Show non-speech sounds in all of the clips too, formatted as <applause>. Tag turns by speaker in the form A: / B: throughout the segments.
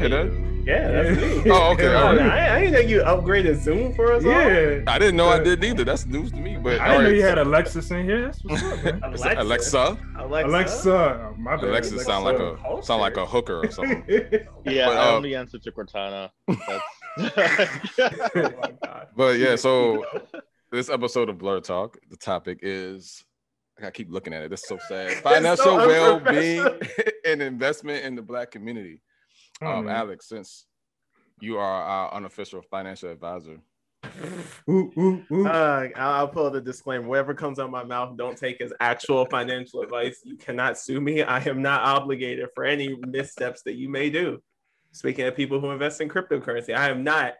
A: Did I hear that?
B: Yeah, that's me. <laughs>
A: Oh, okay. All right.
B: I, I didn't know you upgraded Zoom for us. all.
C: Yeah.
A: I didn't know I did either. That's news to me. But
C: I
A: all
C: didn't know you had Alexis in here. That's what's up, man.
A: Is Alexa.
B: Alexa.
C: Alexa. Oh, my bad.
A: Alexa sound like a
B: Culture.
A: sound like a hooker or something. <laughs>
D: Yeah,
A: But,
D: I
A: uh,
D: only answer to Cortana. That's <laughs>
B: Oh.
A: But yeah, so this episode of Blerd Talk, the topic is I keep looking at it. This is so sad. Financial
B: so
A: well-being and investment in the black community.
C: Oh,
A: Um. Alex, since you are our unofficial financial advisor,
C: Ooh, ooh, ooh.
B: Uh, I'll, I'll pull the disclaimer. Whatever comes out my mouth, don't take as actual financial advice. You cannot sue me. I am not obligated for any missteps that you may do. Speaking of people who invest in cryptocurrency, I am not.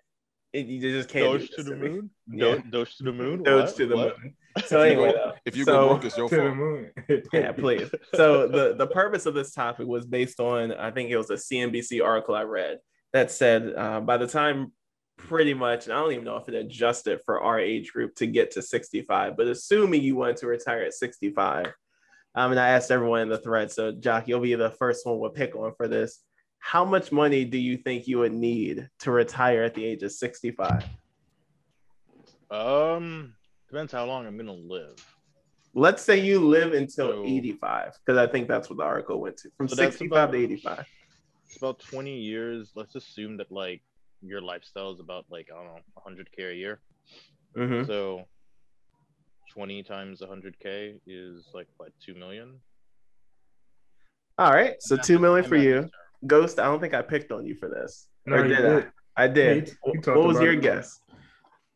B: It, you just can't. do
D: to the
B: me.
D: moon.
B: Yeah.
D: Do- Doge to the moon.
B: Doge
D: What?
B: to the
D: What?
B: moon. So anyway, though,
A: if you
B: so,
A: go broke, it's your
C: to
A: fault.
C: moon.
B: yeah, <laughs> please. So the the purpose of this topic was based on I think it was a CNBC article I read that said uh, by the time pretty much and I don't even know if it adjusted for our age group to get to 65, but assuming you want to retire at 65, um, and I asked everyone in the thread, so Jacque, you'll be the first one we'll pick on for this. How much money do you think you would need to retire at the age of 65?
D: Um, depends how long I'm gonna live.
B: Let's say you live until
D: So-
B: 85, because I think that's what the article went to from
D: So
B: 65
D: about-
B: to 85.
D: It's about 20 years. Let's assume that like your lifestyle is about like I don't know 100k a year.
B: Mhm.
D: So 20 times 100k is like what 2 million.
B: All right, so two million for you,
D: not-
B: Ghost. I don't think I picked on you for this,
C: No,
B: or
C: you
B: did
C: did.
B: I? I did.
C: Yeah, you- you
B: what was your
C: it.
B: guess?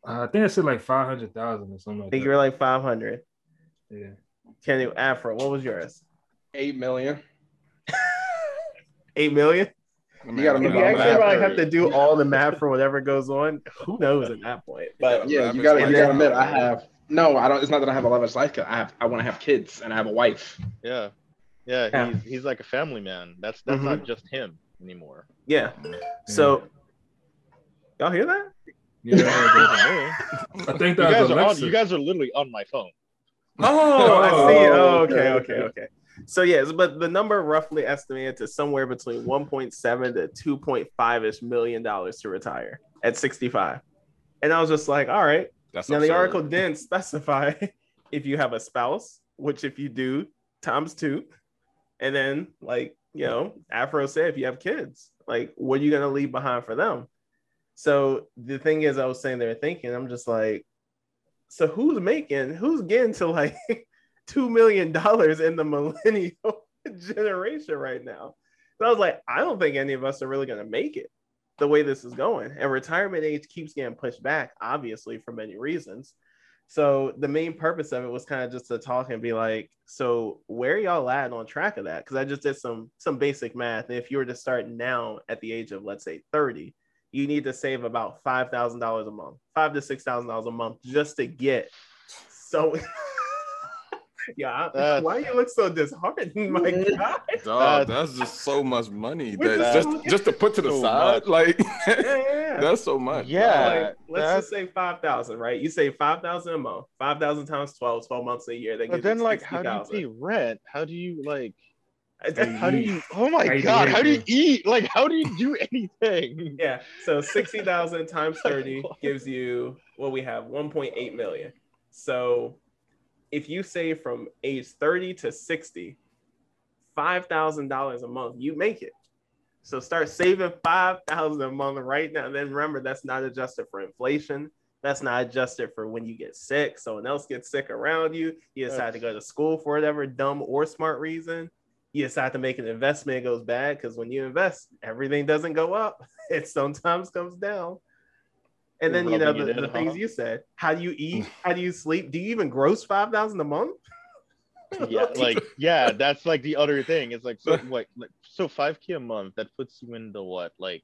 C: Uh, I think I said like five hundred thousand or something
B: I
C: like
B: think
C: that.
B: you were like five hundred.
C: yeah.
B: Kenny Afro, what was yours?
E: Eight million.
B: Eight million.
A: I mean,
E: You gotta
B: If you
E: live
A: I'm
E: on
B: actually
A: not-
E: that.
B: like, have to do all the math for whatever goes on, who knows at that point? But
E: Yeah, you gotta you gotta admit I have no, I don't it's not that I have a lavish life, 'cause I have I wanna have kids and I have a wife.
D: Yeah. Yeah,
B: Yeah.
D: he's he's like a family man. That's that's
B: Mhm.
D: not just him anymore.
B: yeah, so y'all hear that?
C: Yeah,
D: you <laughs>
C: I think that
D: guys are on, you guys are literally on my phone.
B: Oh, oh I see.
E: Oh,
B: Oh, okay,
E: okay, <laughs>
B: okay, okay. So yes, but the number roughly estimated to somewhere between 1.7 to 2.5 ish million dollars to retire at 65. And I was just like, all right.
A: That's
B: Now the article didn't <laughs> specify if you have a spouse, which if you do, times two. And then like, you know, Afro said if you have kids, like what are you gonna leave behind for them? So the thing is, I was saying there thinking, I'm just like, so who's making, who's getting to like <laughs> two million dollars in the millennial <laughs> generation right now? So I was like, I don't think any of us are really gonna make it the way this is going. And retirement age keeps getting pushed back, obviously, for many reasons. So the main purpose of it was kind of just to talk and be like, so where y'all at on track of that? Because I just did some some basic math. And if you were to start now at the age of let's say 30, you need to save about five thousand dollars a month, five to six thousand dollars a month just to get so <laughs> yeah.
D: That's-
B: why you look so disheartened, <laughs> my <laughs> God,
A: Dog, that's just so much money.
B: that
A: That
B: is-
A: just just to put to the
D: So
A: side,
D: much.
A: like
B: Yeah, yeah, yeah.
A: that's so much.
D: Yeah.
B: like, let's just say 5,000, right? You say 5,000 a month, 5,000 times 12, 12 months a year. That
D: But
B: gives
D: then
B: you
D: like how do you pay rent? How do you like How do you oh my
C: How
D: god, how do you eat? Like how do you do <laughs> anything?
B: Yeah, so 60,000 times <laughs> 30 gives you what we have 1.8 million. So if you save from age 30 to 60, $5,000 a month, you make it. So start saving 5,000 a month right now. Then remember, that's not adjusted for inflation. That's not adjusted for when you get sick, someone else gets sick around you. You decide to go to school for whatever dumb or smart reason. You decide to make an investment, it goes bad because when you invest, everything doesn't go up. <laughs> It sometimes comes down. And then you know the,
D: in,
B: the things
D: huh?
B: you said. How do you eat? <laughs> How do you sleep? Do you even gross five thousand a month? <laughs>
D: yeah, like yeah, that's like the other thing. It's like so what like so five K a month, that puts you in the what, like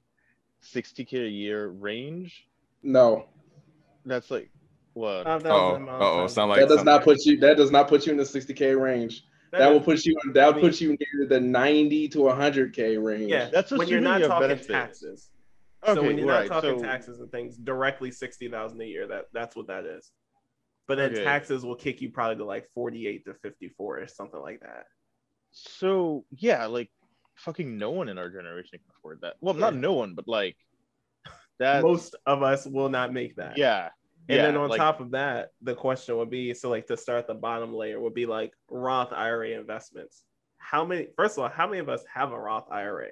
D: sixty K a year range?
E: No.
D: That's like what?
B: Five thousand
A: Oh,
B: a month.
A: oh, sound like
E: that does not put you that does not put you in the 60k range. That will put you that
B: I
E: will
B: mean-
E: put you near the 90 to 100k range.
B: yeah.
D: That's
B: when you're not talking
D: benefits.
B: taxes.
D: Okay,
B: so when you're
D: right.
B: not talking
D: so,
B: taxes and things, directly sixty thousand a year. That that's what that is. But then
D: Okay.
B: taxes will kick you probably to like forty eight to fifty four or something like that.
D: so yeah, like fucking no one in our generation can afford that. Well, not no one, but like <laughs> that.
B: Most of us will not make that.
D: yeah.
B: And
D: yeah,
B: then on
D: like,
B: top of that, the question would be so like to start the bottom layer would be like Roth IRA investments. How many first of all, how many of us have a Roth IRA?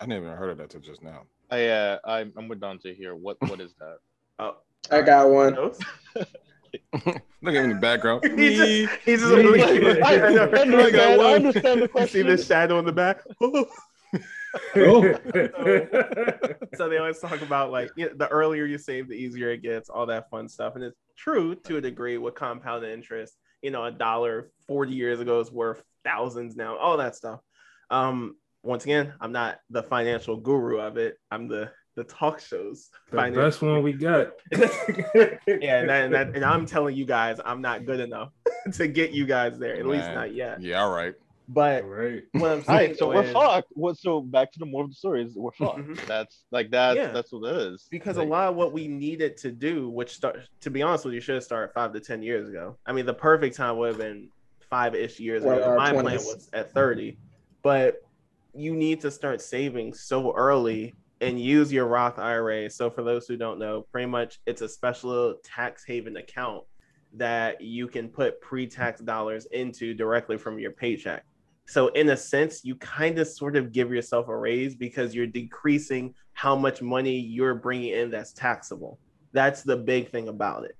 A: I never even heard of that till just now.
D: I uh, I'm, I'm with Dante here. What what is that? <laughs>
B: Oh,
E: I got one.
B: those? <laughs>
A: Look at me in the background. <laughs>
B: he just, he's just
C: Me.
B: like,
D: I, I,
B: I know,
D: understand. I understand the
B: You see
D: question.
B: the shadow in the back. <laughs> So they always talk about like you know, the earlier you save, the easier it gets, all that fun stuff. And it's true to a degree with compound interest. You know, a dollar 40 years ago is worth thousands now, all that stuff. Um, once again, I'm not the financial guru of it. I'm the the talk shows.
C: the
B: financial-
C: best one we got. <laughs>
B: Yeah, and, that, and, that, and I'm telling you guys, I'm not good enough <laughs> to get you guys there, at least not yet.
A: Yeah, all right.
B: But
C: right.
B: what I'm <laughs> saying
D: right, so we're
B: is-
D: fucked. What? So back to the more of the story is we're fucked.
B: Mhm.
D: That's like that.
B: Yeah.
D: That's what it is.
B: because
D: Like,
B: a lot of what we needed to do, which start to be honest with you, should have started five to ten years ago. I mean, the perfect time would have been five ish years ago. My plan was at thirty, but you need to start saving so early and use your Roth IRA. So for those who don't know, pretty much it's a special tax haven account that you can put pre-tax dollars into directly from your paycheck. So in a sense, you kind of sort of give yourself a raise because you're decreasing how much money you're bringing in that's taxable. That's the big thing about it.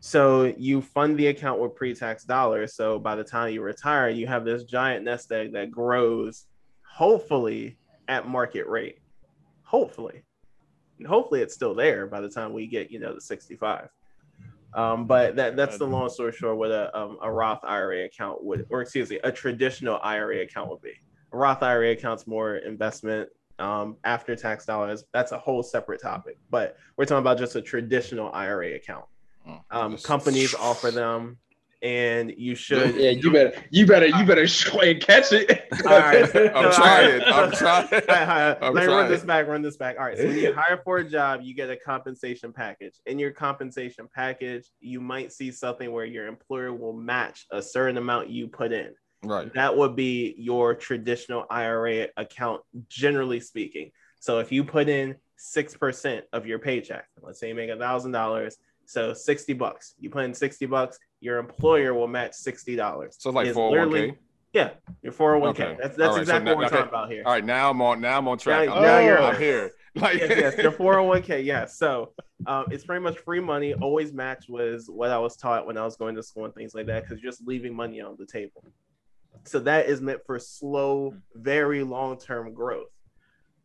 B: So you fund the account with pre-tax dollars. So by the time you retire, you have this giant nest egg that grows, hopefully at market rate. Hopefully, and hopefully it's still there by the time we get you know the 65. Um, but that that's the long story short. What a um, a Roth IRA account would, or excuse me, a traditional IRA account would be. A Roth IRA account's more investment um, after tax dollars. That's a whole separate topic. But we're talking about just a traditional IRA account.
A: Mm,
B: Um, companies offer them, and you should.
E: Yeah, you better, you better, you better show and catch it. <laughs>
B: All right.
A: I'm
B: So, <laughs>
A: trying.
B: all
A: I'm trying.
B: All right, all right,
A: I'm
B: Let me run
A: trying.
B: this back. Run this back. All right. So when you hire for a job, you get a compensation package. In your compensation package, you might see something where your employer will match a certain amount you put in.
A: Right.
B: That would be your traditional IRA account, generally speaking. So if you put in six percent of your paycheck, let's say you make a thousand dollars, so sixty bucks. You put in sixty bucks, your employer will match sixty dollars.
A: So it's like 401k.
B: Yeah, your 401k.
A: Okay.
B: That's that's
A: All right, so
B: exactly
A: now-
B: what we're
A: okay.
B: talking about here.
A: All right, now I'm on. Now I'm on track.
B: Now-
A: I'm,
B: now you're
A: I'm here. <laughs> Like
B: yes, yes, your 401k, yes. So um, it's pretty much free money, always matched with what I was taught when I was going to school and things like that, because just leaving money on the table. So that is meant for slow, very long term growth.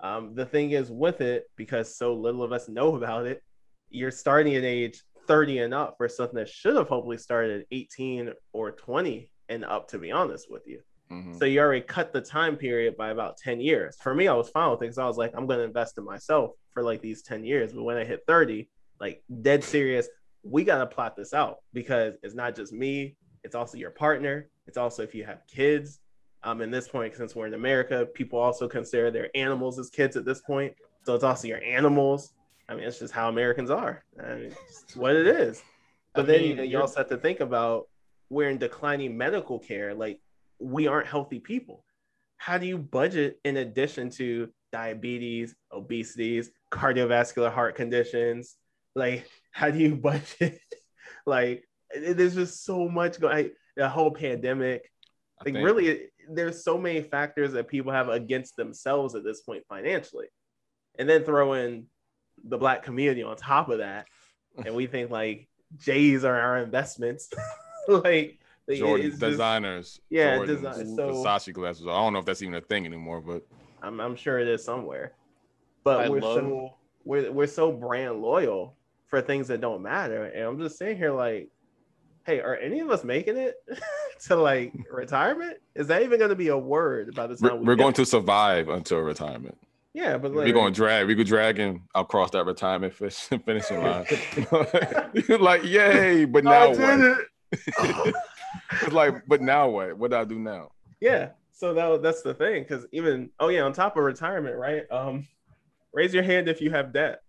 B: Um, the thing is with it, because so little of us know about it, you're starting at age 30 and up for something that should have hopefully started at 18 or 20 and up, to be honest with you.
A: Mhm.
B: So you already cut the time period by about 10 years. For me, I was fine with things. I was like, I'm going to invest in myself for like these 10 years. But when I hit 30, like dead serious, we got to plot this out because it's not just me, it's also your partner. It's also if you have kids. Um, in this point, since we're in America, people also consider their animals as kids at this point. So it's also your animals. I mean, it's just how Americans are. I mean, it's what it is. <laughs> But
D: I
B: then
D: mean,
B: you, know, you also have to think about we're in declining medical care. Like we aren't healthy people. How do you budget in addition to diabetes, obesities, cardiovascular heart conditions? Like, how do you <laughs> budget? like, there's just so much going. The whole pandemic,
A: I
B: like,
A: think-
B: really, there's so many factors that people have against themselves at this point financially, and then throw in the black community on top of that, and we think like J's are our investments, <laughs> like. like,
A: Jordan
B: just-
A: designers.
B: Yeah,
A: Jordans,
B: design- so-
A: Versace glasses. I don't know if that's even a thing anymore, but
B: I'm, I'm sure it is somewhere. But
D: I
B: we're
D: love-
B: so we're we're so brand loyal for things that don't matter. And I'm just sitting here like, hey, are any of us making it <laughs> to like retirement? Is that even gonna be a word by the
A: we're,
B: time we
A: we're
B: get
A: going to survive until retirement.
B: Yeah, but like
A: we're going to drag. We could drag him across that retirement fish, <laughs> finishing line. <laughs> <laughs> Like, yay! But now
B: I did
A: what?
B: it.
A: It's like, but now what? What do I do now?
B: yeah. So that that's the thing. Cause even oh yeah, on top of retirement, right? Um raise your hand if you have debt.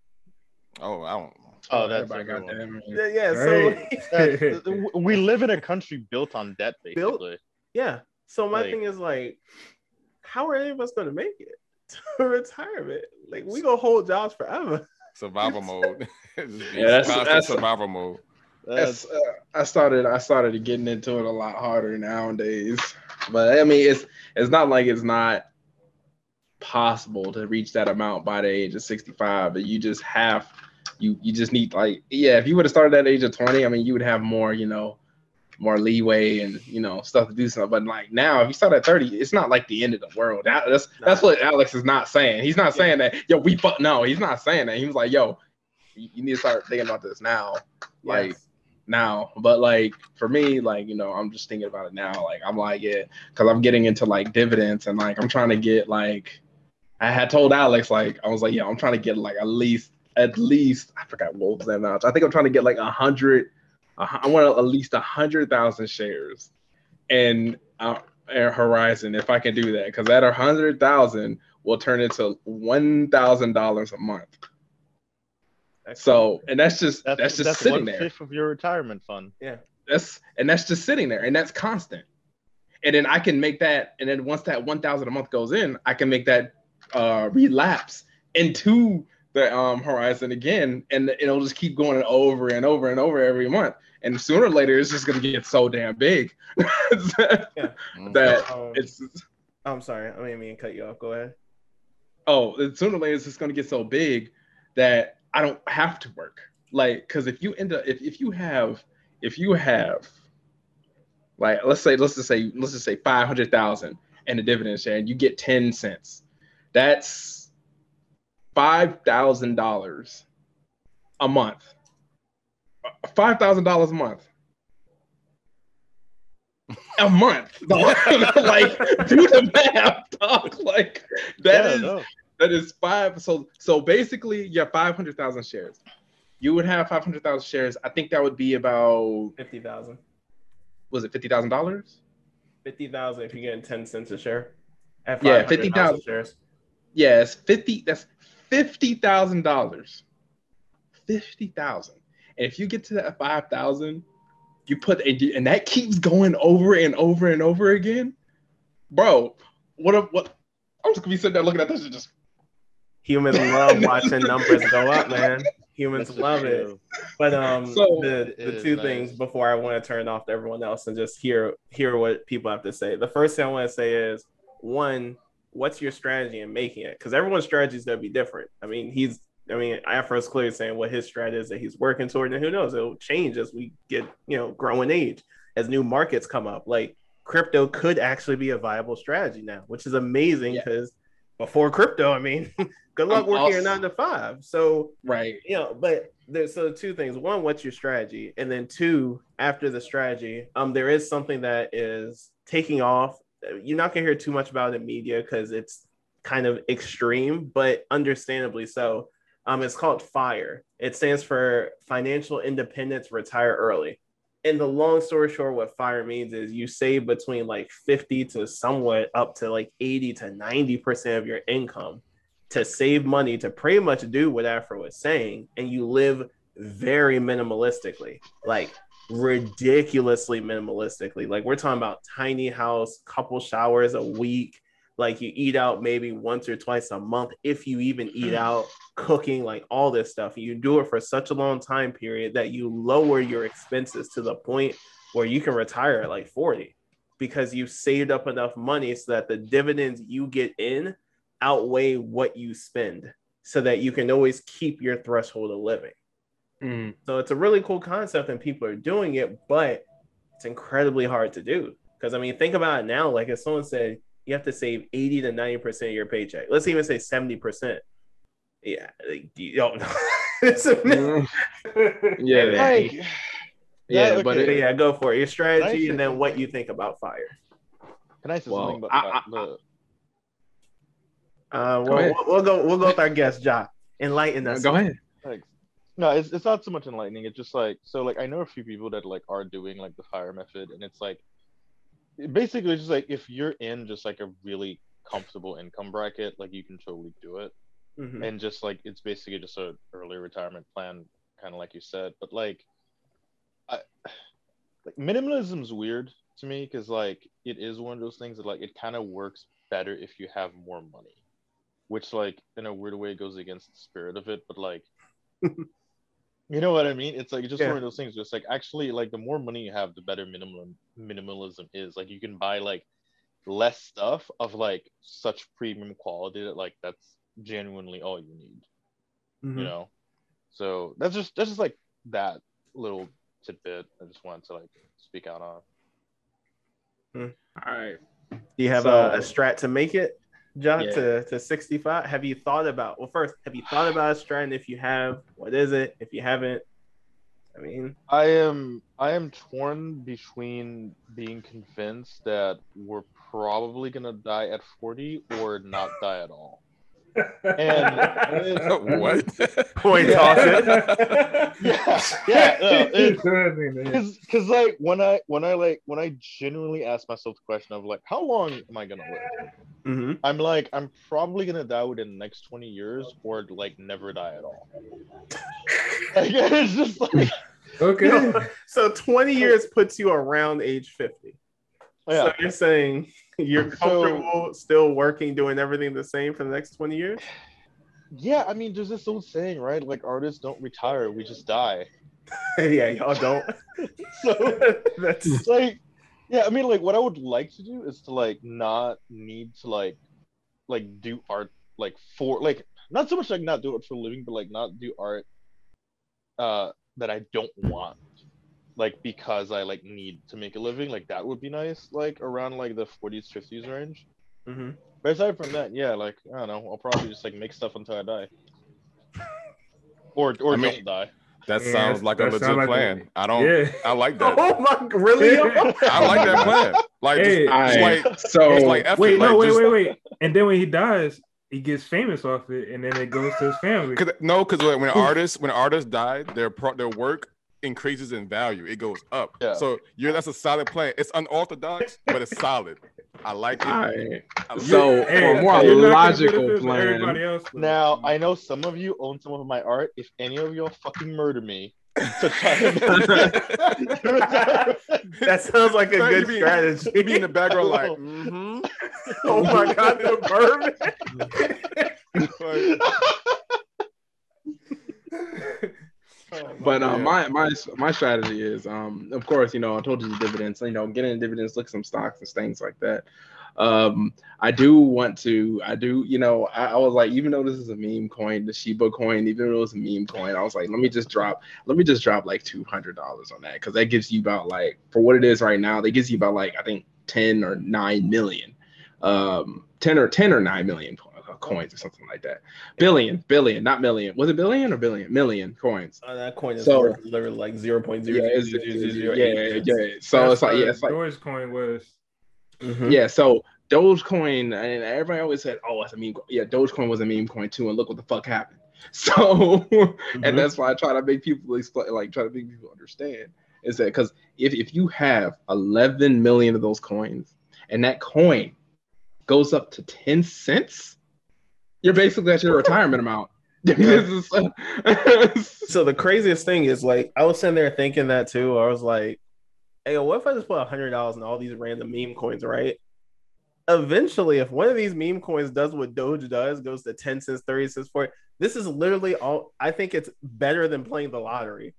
A: Oh, I don't.
D: Oh, that's a
E: Everybody
D: good
E: got that.
B: Yeah, yeah,
C: Right.
B: so
D: That's- we live in a country built on debt,
B: Built-
D: basically.
B: Yeah. So my
D: Like-
B: thing is like, how are any of us going to make it <laughs> to retirement? Like we gonna hold jobs forever.
A: Survival <laughs> mode. <laughs>
E: Yeah, that's- that's-
A: survival mode.
E: That's, uh, I started I started getting into it a lot harder nowadays. But I mean it's it's not like it's not possible to reach that amount by the age of 65, but you just have you you just need like yeah, if you would have started at the age of 20, I mean you would have more, you know, more leeway and you know stuff to do something. But like now, if you start at 30, it's not like the end of the world. That's that's what Alex is not saying. He's not saying that yo we fuck no, he's not saying that. He was like yo, you, need to start thinking about this now. Like
B: Yes.
E: now. But like for me, like you know, I'm just thinking about it now. Like I'm like yeah, because I'm getting into like dividends and like I'm trying to get like I had told Alex like I was like yeah, I'm trying to get like at least at least I forgot what was that amount. I think I'm trying to get like a hundred. A hu- I want at least a hundred thousand shares, and uh, Air Horizon if I can do that because that a hundred thousand will turn into one thousand dollars a month. So and that's just
D: That's
E: that's, just
D: that's
E: sitting
D: one
E: there
D: fifth of your retirement fund. Yeah.
E: that's and that's just sitting there and that's constant and then i can make that and then once that 1000 a month goes in i can make that uh relapse into the um Verizon again and it'll just keep going over and over and over every month and sooner or later it's just going to get so damn big <laughs> that that
B: Um,
E: it's
B: I'm sorry, I didn't mean to cut you off. Go ahead.
E: oh sooner or later it's just going to get so big that i don't have to work like because if you end up if, if you have if you have like let's say let's just say let's just say 500000 and a dividend share and you get 10 cents that's $5000 a month $5000 a month a month <laughs> like do the math dog like that
D: Yeah,
E: is
D: no.
E: that is five. So so basically, you have five hundred thousand shares. You would have five hundred thousand shares. I think that would be about
B: Fifty thousand.
E: was it fifty thousand dollars?
B: Fifty thousand if you're getting ten cents a share. At
E: Yeah, 50,000.
B: shares.
E: Yes, fifty. That's fifty thousand dollars. Fifty thousand. And if you get to that five thousand, you put and, and that keeps going over and over and over again, bro. What a, what? I'm just gonna be sitting there looking at this and just
B: Humans <laughs> love watching numbers go up, man. Humans
D: That's
B: love it. But um,
E: So-
B: the the two
D: nice.
B: things before I want to turn off to everyone else and just hear hear what people have to say. The first thing I want to say is one, what's your strategy in making it? Because everyone's strategy is gonna be different. I mean, he's I mean, Afro's clearly saying what his strategy is that he's working toward, and who knows, it'll change as we get you know growing age, as new markets come up. Like crypto could actually be a viable strategy now, which is amazing
E: Yeah.
B: because before crypto, I mean, <laughs> good luck
E: I'm
B: working your nine to five. So
E: right.
B: you know, but there's so two things. One, what's your strategy? And then two, after the strategy, um, there is something that is taking off. You're not gonna hear too much about it in media because it's kind of extreme, but understandably so. Um, it's called FIRE. It stands for Financial Independence Retire Early. And the long story short, what FIRE means is you save between like 50 to somewhat up to like 80 to 90% of your income to save money to pretty much do what Afro was saying, and you live very minimalistically, like ridiculously minimalistically. Like we're talking about tiny house, couple showers a week. Like you eat out maybe once or twice a month, if you even eat mm. out, cooking, like all this stuff. You do it for such a long time period that you lower your expenses to the point where you can retire at like 40 because you've saved up enough money so that the dividends you get in outweigh what you spend so that you can always keep your threshold of living.
E: Mm.
B: So it's a really cool concept and people are doing it, but it's incredibly hard to do. Because I mean, think about it now. Like if someone said you have to save 80 to 90% of your paycheck, let's even say 70%. Yeah, like, you don't know. It's a-
E: Mm. <laughs> Yeah,
D: Like,
E: yeah,
D: Yeah,
E: but
B: But
E: it,
B: yeah, go for it. Your strategy
D: say
B: and then what you think about fire.
D: can I say
E: Well,
D: something about
E: I-
D: that? The-
B: Uh,
E: Go
B: well, we'll, we'll go. We'll go with our guest, Jacque. Enlighten us.
E: go ahead.
D: No, it's, it's not so much enlightening. It's just like so. Like I know a few people that like are doing like the fire method, and it's like basically it's just like if you're in just like a really comfortable income bracket, like you can totally do it,
B: Mhm.
D: and just like it's basically just a early retirement plan, kind of like you said. But like, I like minimalism's weird to me because like it is one of those things that like it kind of works better if you have more money, which like in a weird way goes against the spirit of it, but like. <laughs> You know what I mean? It's like just
B: Yeah.
D: one of those things. Just like actually, like the more money you have, the better minimum minimalism is. Like you can buy like less stuff of like such premium quality that like that's genuinely all you need.
B: Mhm.
D: You know, so that's just that's just like that little tidbit. I just wanted to like speak out on.
E: All right.
B: Do you have a, a strat to make it, John,
E: Yeah.
B: to, to 65? Have you thought about, well, first, have you thought about a strat? And if you have, what is it? If you haven't, I mean,
D: I am I am torn between being convinced that we're probably gonna die at 40 or not die at all. And <laughs>
A: what? <laughs>
B: coin
D: Yeah.
B: toss it. <laughs>
D: yeah, yeah, no, it's,
C: Man.
D: Cause, cause like when I when I like when I genuinely ask myself the question of like how long am I gonna live?
B: Hmm
D: I'm like I'm probably gonna die within the next 20 years or like never die at all. <laughs> like, it's just like
C: Okay. <laughs>
B: So 20 years puts you around age 50.
D: yeah.
B: So you're saying you're
D: So-
B: comfortable still working, doing everything the same for the next 20 years?
D: yeah, I mean there's this old saying, right? Like artists don't retire, we just die. <laughs>
B: yeah, y'all don't.
D: So
B: That's
D: like yeah i mean like what i would like to do is to like not need to like like do art like for like not so much like not do it for a living but like not do art uh that i don't want like because i like need to make a living. Like that would be nice like around like the 40s 50s range.
B: Mhm.
D: but aside from that yeah like i don't know i'll probably just like make stuff until i die. <laughs> Or or
A: I mean-
D: don't die
A: That
C: Yeah,
A: sounds like a legit
C: like
A: plan. I don't.
C: Yeah.
A: I like <laughs> that.
B: Oh my, really? <laughs>
A: I like that plan. Like,
C: Hey.
A: just, just like.
E: So
A: like effort.
C: Wait,
A: like,
C: no, wait,
A: just-
C: wait, wait. And then when he dies, he gets famous off it, and then it goes to his family.
A: Cause, no, because when when artists when artists die, their pro, their work increases in value. It goes up.
D: Yeah.
A: So you're that's a solid plan. It's unorthodox, but it's solid. I like it.
E: all right.
A: I like
E: So
A: it.
C: Hey,
E: for a more
C: you're
E: logical plan.
C: else.
D: Now I know some of you own some of my art. If any of y'all fucking murder me to try to <laughs> <laughs>
B: that sounds like a good
A: you be-
B: strategy.
A: You be in the background like, <laughs> mm-hmm.
B: oh my god, the bourbon.
E: But uh, my my my strategy is, um, of course, you know, I told you the dividends. You know, getting dividends, look at some stocks and things like that. Um, I do want to. I do. You know, I, I was like, even though this is a meme coin, the Shiba coin, even though it's a meme coin, I was like, let me just drop. Let me just drop like two hundred dollars on that because that gives you about like for what it is right now. That gives you about like I think ten or nine million, um, ten or ten or nine million coins or something like that. Billion, billion, not million. Was it billion or billion? Million coins.
B: Uh, that coin is
E: So-
B: literally like zero point
E: Yeah, yeah,
B: eight.
E: yeah. So
C: That's
E: it's like,
C: what
E: yeah, it's like,
C: Dogecoin was.
B: Mhm.
E: yeah. So Dogecoin, and everybody always said, "Oh, it's a meme." coin." Yeah, Dogecoin was a meme coin too, and look what the fuck happened. <laughs> So,
B: Mhm.
E: and that's why I try to make people explain, like, try to make people understand is that because if if you have 11 million of those coins, and that coin goes up to 10 cents, you're basically at your <laughs> retirement amount. <laughs> <laughs>
B: So the craziest thing is like I was sitting there thinking that too. I was like, hey, what if I just put a hundred dollars in all these random meme coins, right? Eventually, if one of these meme coins does what Doge does, goes to 10 cents, 30 cents for it, this is literally all I think it's better than playing the lottery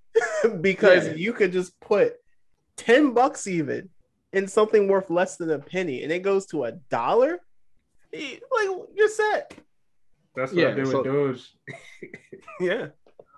B: because
E: Yeah.
B: you could just put 10 bucks even in something worth less than a penny and it goes to a dollar. Eh, Like you're set.
C: That's what
E: Yeah,
C: I did
E: so-
C: with Doge. <laughs>
B: Yeah.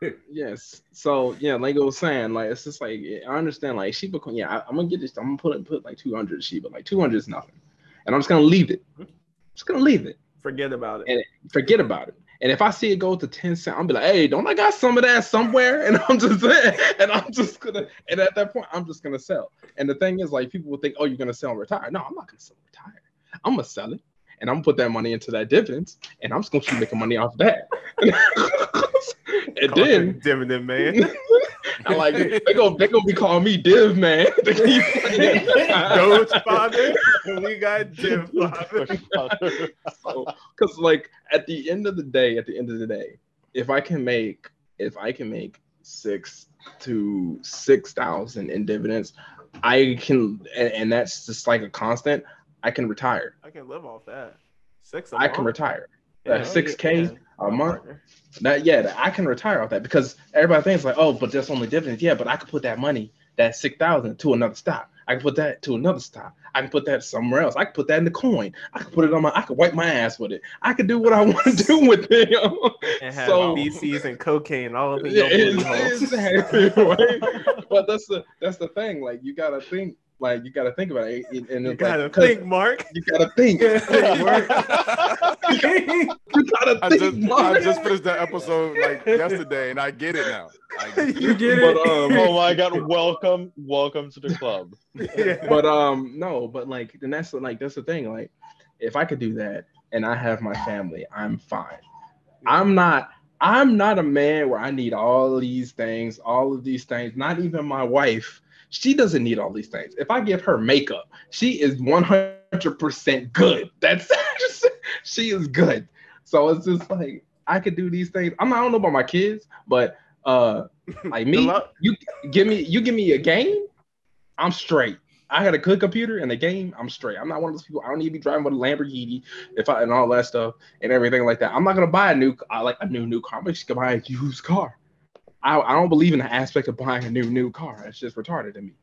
B: <laughs>
E: Yes. So yeah, like I was saying, like it's just like I understand, like Shiba coin. Yeah, I, am gonna get this. I'm gonna put put like 200 Shiba. Like 200 is nothing, and I'm just gonna leave it. I'm just gonna leave it.
B: Forget about it.
E: And forget about it. And if I see it go to 10 cents, I'll be like, hey, don't I got some of that somewhere? And I'm just <laughs> and I'm just gonna and at that point, I'm just gonna sell. And the thing is, like, people will think, oh, you're gonna sell and retire. No, I'm not gonna sell and retire. I'm gonna sell it and I'm gonna put that money into that dividends, and I'm just gonna keep making money off that. <laughs> and
B: Call
E: then
B: it dividend man. <laughs>
E: I like they gonna they gonna be calling me Div man. <laughs> They keep-
B: Doge father, and we got Div father.
E: because like at the end of the day, at the end of the day, if I can make if I can make six to six thousand in dividends, I can and, and that's just like a constant. I can retire.
B: I can live off that. Six.
E: I can retire.
B: Yeah,
E: Uh, 6K
B: yeah,
E: a month. That yeah, I can retire off that because everybody thinks like, oh, but that's only dividends. Yeah, but I could put that money, that six thousand, to another stock. I can put that to another stock. I can put that somewhere else. I can put that in the coin. I can put it on my. I can wipe my ass with it. I can do what I want to do with it.
B: And have
E: So-
B: BCs and cocaine all up in
E: Yeah,
B: your
E: exactly, right? but that's the that's the thing. Like you gotta think. Like you gotta think about it. And and
B: You
E: it's like,
B: gotta
E: 'cause
B: think, Mark.
E: You gotta think. <laughs> you gotta
A: I just,
E: Mark.
A: I just finished that episode like yesterday, and I get it now. I, <laughs>
C: You get it?
E: But, um,
D: oh my god, welcome, welcome to the club.
E: but um no but like and that's the- like that's the thing like if i could do that and i have my family i'm fine i'm not i'm not a man where i need all these things all of these things not even my wife she doesn't need all these things if i give her makeup she is 100% good that's <laughs> she is good so it's just like i could do these things i'm not, i don't know about my kids but uh <laughs> like me you give me you give me a game I'm straight. I got a good computer and a game. I'm straight. I'm not one of those people. I don't need to be driving with a Lamborghini if I and all that stuff and everything like that. I'm not gonna buy a new I like a new new car. I'm just gonna buy a used car. I, I don't believe in the aspect of buying a new new car. It's just retarded to me.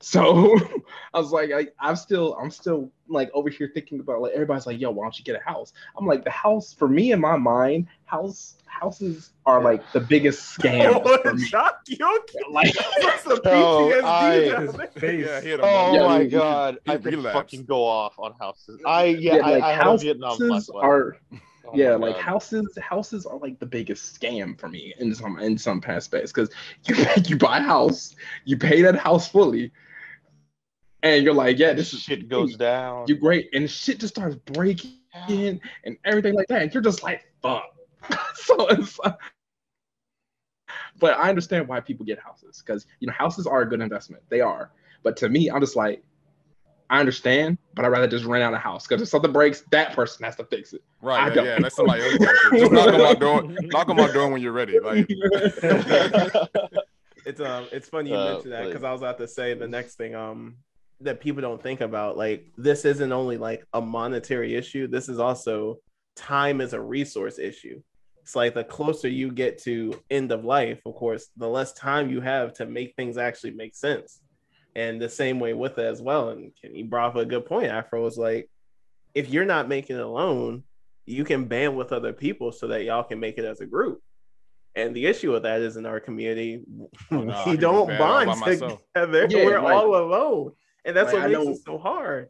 E: So <laughs> I was like, I, I'm still I'm still like over here thinking about like everybody's like, yo, why don't you get a house? I'm like, the house for me in my mind, house houses are like the biggest scam <laughs> for
B: Oh,
E: me.
B: shock you.
E: Like <laughs>
B: That's a
D: Oh,
B: PTSD.
D: I-
B: down
C: His
B: there.
C: face.
A: yeah.
D: Oh
E: Yeah,
D: my
E: he-
D: god,
A: he
D: I could fucking go off on houses. I yeah,
E: yeah, like
D: I had a Vietnam
E: houses are
D: Oh
E: yeah, like
D: God.
E: houses houses are like the biggest scam for me in some in some aspects because you <laughs> you buy a house, you pay that house fully, and you're like, yeah, this is
D: shit goes down.
E: you great, and shit just starts breaking and everything like that, and you're just like, fuck. <laughs> so it's. uh, but I understand why people get houses because you know houses are a good investment. They are, but to me, I'm just like, I understand, but I'd rather just rent out a house because if something breaks, that person has to fix it. I
A: Right, yeah,
E: don't-
A: yeah, that's somebody else. Just knock on my door. Knock on my door when you're ready. Like, <laughs>
B: It's um, it's funny you
D: Uh,
B: mentioned that because
D: like-
B: I was about to say the next thing um that people don't think about like this isn't only like a monetary issue. This is also time as a resource issue. It's like the closer you get to end of life, of course, the less time you have to make things actually make sense. And the same way with it as well. And you brought up a good point. Afro was like, if you're not making it alone, you can band with other people so that y'all can make it as a group. And the issue with that is in our community, <laughs>
A: Oh, no,
B: we don't bond together. <laughs>
E: Yeah,
B: We're
E: like-
B: all alone. And that's
E: like,
B: what
E: I
B: makes
E: know-
B: it so hard.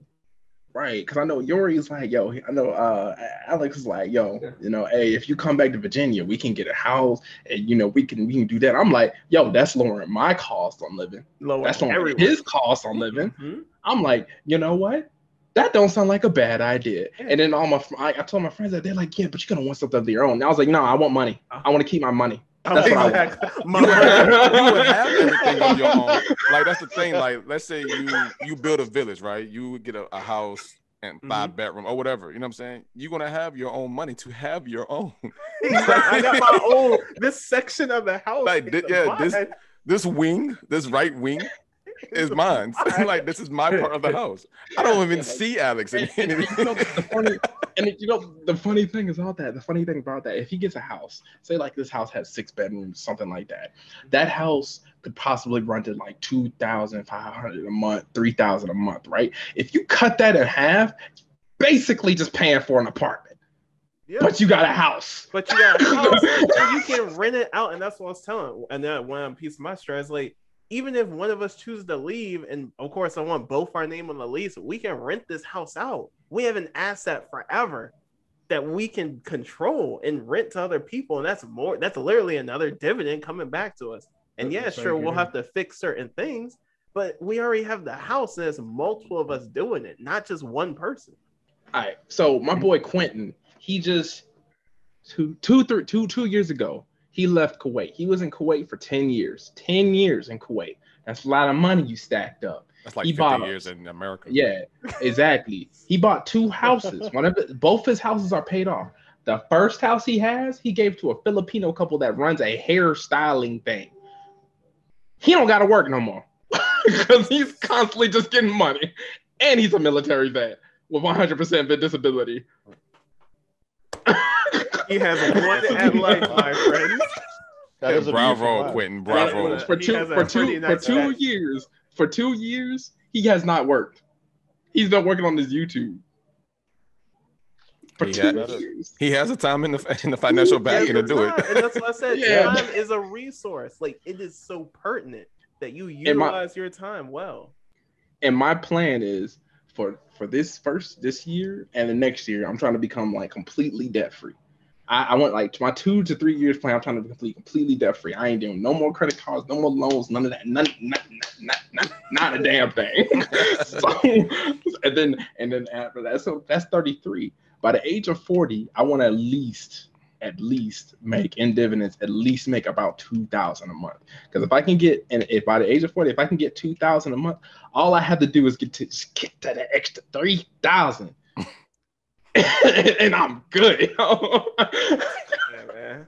E: Right, because I know Yori's like, yo, I know uh Alex is like, yo, you know, hey, if you come back to Virginia, we can get a house and you know, we can we can do that. I'm like, yo, that's lowering my cost on living.
B: Lower
E: That's lowering
B: everyone.
E: his cost on living.
B: Mhm.
E: I'm like, you know what? That don't sound like a bad idea. And then all my I, I told my friends that they're like, yeah, but you're gonna want something of your own. And I was like, no, I want money. I want to keep my money. That's what I want.
B: Exactly.
A: You would, you would have <laughs> everything on your own. Like that's the thing. Like let's say you you build a village, right? You would get a, a house and mm-hmm. 5 bedroom or whatever. You know what I'm saying? You're gonna have your own money to have your own. <laughs>
B: I got my own this section of the house.
A: Like, yeah, this- This wing, this right wing, is mine. <laughs> <laughs> like this is my part of the house. I don't even see Alex in
E: And, and
A: any.
E: you know, the funny, and you know the funny thing is all that. The funny thing about that, if he gets a house, say like this house has six bedrooms, something like that, that house could possibly run to like two thousand five hundred a month, three thousand a month, right? If you cut that in half, basically just paying for an apartment,
B: Yeah.
E: but you got a house.
B: But you got a house, and you can <laughs> rent it out, and that's what I was telling. And then one piece of my stress, like even if one of us chooses to leave, and of course I want both our name on the lease, we can rent this house out. We have an asset forever that we can control and rent to other people, and that's more. That's literally another dividend coming back to us. And yeah, sure,
C: like
B: we'll have to fix certain things, but we already have the house, and there's multiple of us doing it, not just one person.
E: All right. So my boy Quentin, he just two, two, three, two, two years ago, he left Kuwait. He was in Kuwait for 10 years. 10 years in Kuwait. That's a lot of money you stacked up.
A: That's like
E: He
A: 50
E: bought
A: years in America.
E: Yeah, exactly. he bought two houses. One of the, both his houses are paid off. The first house he has, he gave to a Filipino couple that runs a hair styling thing. He don't got to work no more <laughs> because he's constantly just getting money, and he's a military vet. with 100% disability.
B: He has <laughs> one at life, my friend. <laughs>
D: That is
A: bravo,
D: man.
A: Quentin. Bravo.
B: but-
E: for two for two for two years for two years he has not worked. He's been working on his YouTube. For
A: He
E: two
A: has.
E: years.
A: He has the time in the <laughs> in the financial backing to do
B: not,
A: it.
B: And that's what I said.
E: Yeah.
B: Time is a resource. Like it is so pertinent that you
E: And my-
B: utilize your time well.
E: And my plan is for for this first this year and the next year, I'm trying to become like completely debt free. I, I want like to my two to three years plan. I'm trying to be complete, completely debt free. I ain't doing no more credit cards, no more loans, none of that. None, not, a damn thing. <laughs> so, and then and then after that, so that's 33. By the age of 40, I want to at least at least make in dividends at least make about 2000 a month because if i can get and if by the age of 40 if i can get 2000 a month all i have to do is get to just get to the extra 3000 <laughs> and i'm good <laughs>
B: Yeah, man.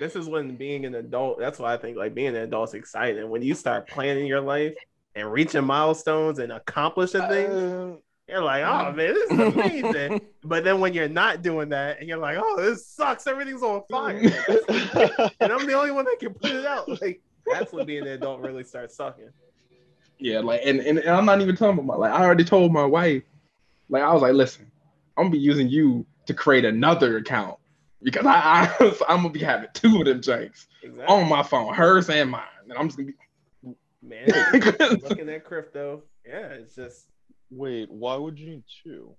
B: This is when being an adult. That's why I think like being an adult is exciting. When you start planning your life and reaching milestones and accomplishing things,
D: Uh,
B: you're like, oh man, this is amazing. <laughs> but then when you're not doing that and you're like, oh, this sucks. Everything's on fire. and I'm the only one that can put it out. Like that's when being an adult really starts sucking.
E: yeah like and, and, and i'm not even talking about like i already told my wife like i was like listen i'm gonna be using you to create another account because i, I <laughs> i'm gonna be having two of them jakes
B: Exactly.
E: on my phone hers and mine and i'm just gonna be
B: Man, <laughs> looking at crypto, yeah, it's just
D: Wait, why would you need two?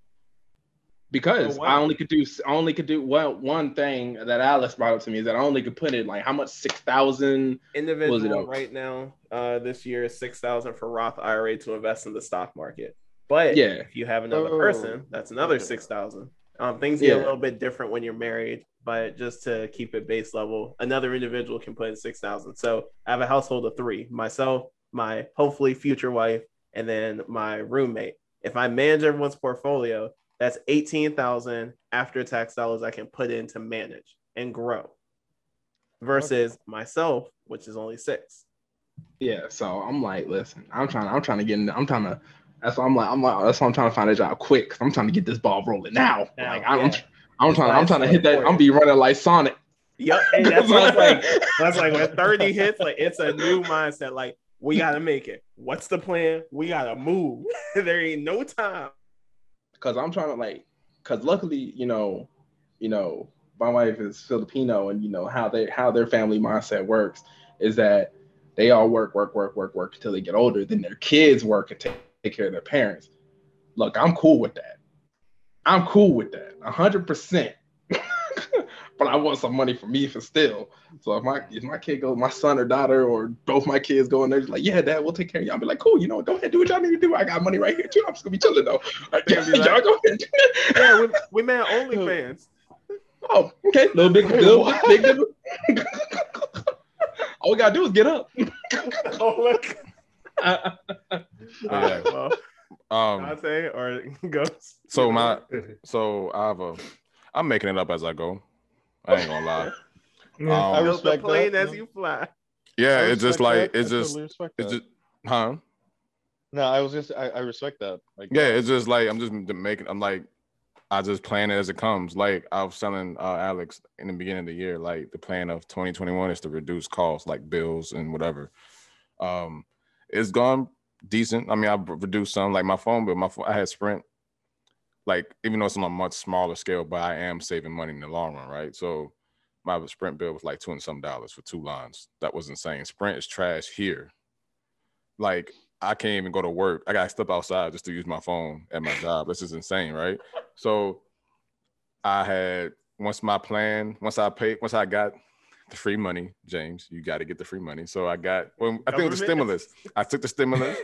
E: because
B: Oh,
E: I only could do only could do one one thing that Alice brought up to me is that I only could put it like how much six thousand
B: individual
E: up?
B: right now. Uh, this year is six thousand for Roth IRA to invest in the stock market. But
E: Yeah.
B: if you have another
D: Oh.
B: person, that's another six thousand. Um, things get a little bit different when you're married, but just to keep it base level, another individual can put in six thousand. So I have a household of three: myself, my hopefully future wife, and then my roommate. If I manage everyone's portfolio, that's eighteen thousand after tax dollars I can put in to manage and grow. Versus myself, which is only six.
E: Yeah, so I'm like, listen, I'm trying I'm trying to get in I'm trying to that's why I'm like I'm like oh, that's why I'm trying to find a job quick. 'cause I'm trying to get this ball rolling now.
B: Now,
E: like I'm
B: yeah.
E: I'm trying I'm trying to hit that. I'm be running like Sonic.
B: Yep, and that's what I was like. <laughs> That's like when 30 hits, like it's a new mindset. Like we gotta make it. What's the plan? We gotta move. <laughs> there ain't no time.
E: because I'm trying to like, because luckily, you know, you know, my wife is Filipino, and you know how they how their family mindset works is that they all work, work, work, work, work until they get older. Then their kids work and take, care of their parents. Look, I'm cool with that. I'm cool with that, hundred percent. <laughs> But I want some money for me for still. So if my if my kid goes, my son or daughter or both my kids go in there, just like, yeah, dad, we'll take care of y'all. I'll be like, cool, you know what? Go ahead, do what y'all need to do. I got money right here too. I'm just gonna be chilling though. <laughs> <laughs> Like,
B: Yeah, be like-
E: y'all go ahead.
B: Yeah, we, we man OnlyFans.
E: Oh, okay. Little big, little big, big. All we gotta do is get up.
B: oh look.
E: Uh,
B: All right, well,
A: Um,
B: Dante or <laughs> Ghost.
A: so my <laughs> so I have a I'm making it up as I go. I ain't gonna lie. <laughs>
C: Yeah.
A: Um,
D: I
B: Build the
D: respect
B: plane
D: that,
B: as you fly.
A: Yeah, it's just like
D: that.
A: it's
D: I
A: just
D: totally
A: it's just huh?
D: no, I was just I, I respect that. Like
A: Yeah, it's just like I'm just making. I'm like, I just plan it as it comes. Like I was telling uh, Alex in the beginning of the year, like the plan of 2021 is to reduce costs, like bills and whatever. Um, it's gone decent. I mean, I've reduced some, like my phone bill. My phone, I had Sprint. Like even though it's on a much smaller scale, but I am saving money in the long run, right? So my Sprint bill was like two and some dollars for two lines. That was insane. Sprint is trash here. Like I can't even go to work. I gotta step outside just to use my phone at my job. This is insane, right? So I had once my plan, once I paid, once I got the free money, James, you got to get the free money. So I got, well, I think it was the stimulus. I took the stimulus.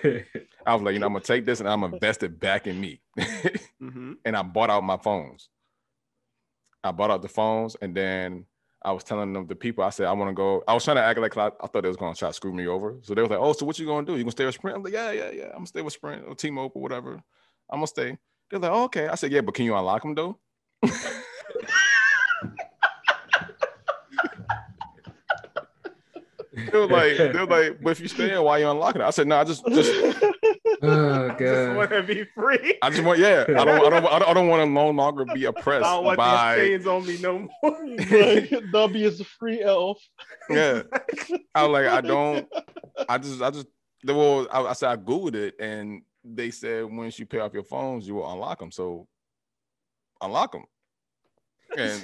A: I was like, you know, I'm gonna take this and I'm gonna invest it back in me. <laughs>
B: Mm-hmm.
A: and I bought out my phones. I bought out the phones, and then I was telling them the people. I said I want to go. I was trying to act like I, I thought they was gonna try to screw me over. So they was like, "Oh, so what you gonna do? You gonna stay with Sprint?" I'm like, "Yeah, yeah, yeah. I'm gonna stay with Sprint or T-Mobile, or whatever. I'm gonna stay." They're like, oh, "Okay." I said, "Yeah, but can you unlock them though?" <laughs> they were like, they were like, "But if you stay, why you unlocking it?" I said, "No, I just just <laughs>
C: Oh
B: I <laughs> just want to be free.
A: I just want, yeah. I don't, I don't, I don't, I don't want to no longer be <laughs>
B: I
A: oppressed
B: don't want
A: by,
B: these chains on me no more.
D: like, Dobby is a free elf.
A: yeah. I was like, I don't. I just, I just, they well, I, I said I googled it, and they said once you pay off your phones, you will unlock them. So unlock them. And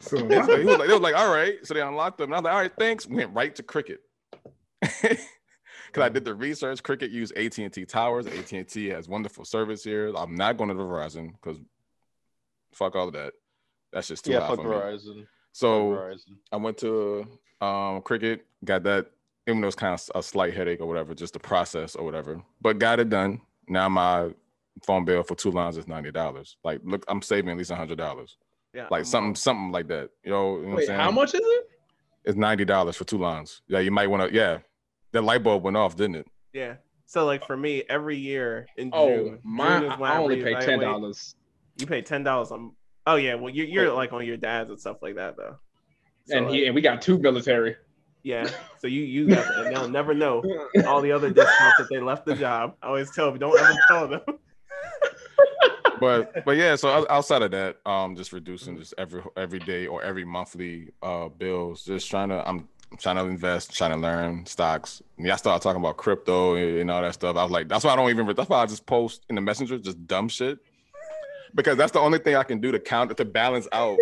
C: So
A: he was like, he was like, they was like, <laughs> all right. So they unlocked them. And I was like, all right, thanks. Went right to Cricket. Because <laughs> I did the research. Cricket used AT&T towers. AT&T has wonderful service here. I'm not going to Verizon because fuck all of that. That's just too
D: Yeah,
A: high
D: fuck
A: for me.
D: Verizon. Fuck
A: So
D: Verizon.
A: I went to um cricket, got that, even though it's kind of a slight headache or whatever, just the process or whatever, but got it done. Now my phone bill for two lines is ninety dollars. Like, look, I'm saving at least hundred dollars.
B: Yeah,
A: Like
B: I'm
A: something,
B: on-
A: something like that. You know, you know what I'm
E: Wait,
A: saying?
E: how much is it?
A: It's ninety dollars for two lines. Yeah, you might want to. Yeah, that light bulb went off, didn't it?
B: Yeah. So like for me, every year in
E: Oh,
B: June,
E: my!
B: June is when
E: I only pay ten dollars.
B: You pay ten dollars on. Oh yeah, well you're, you're oh. like on your dad's and stuff like that though. So,
E: And
B: like,
E: he and we got two military.
B: yeah, <laughs> so you you got and they'll never know all the other discounts that they left the job. I always tell them, don't ever tell them.
A: But <laughs> but yeah, so outside of that, um, just reducing just every every day or every monthly uh bills. Just trying to I'm trying to invest, trying to learn stocks. Yeah, I started talking about crypto and all that stuff. I was like, that's why I don't even. That's why I just post in the messenger just dumb shit because that's the only thing I can do to counter to balance out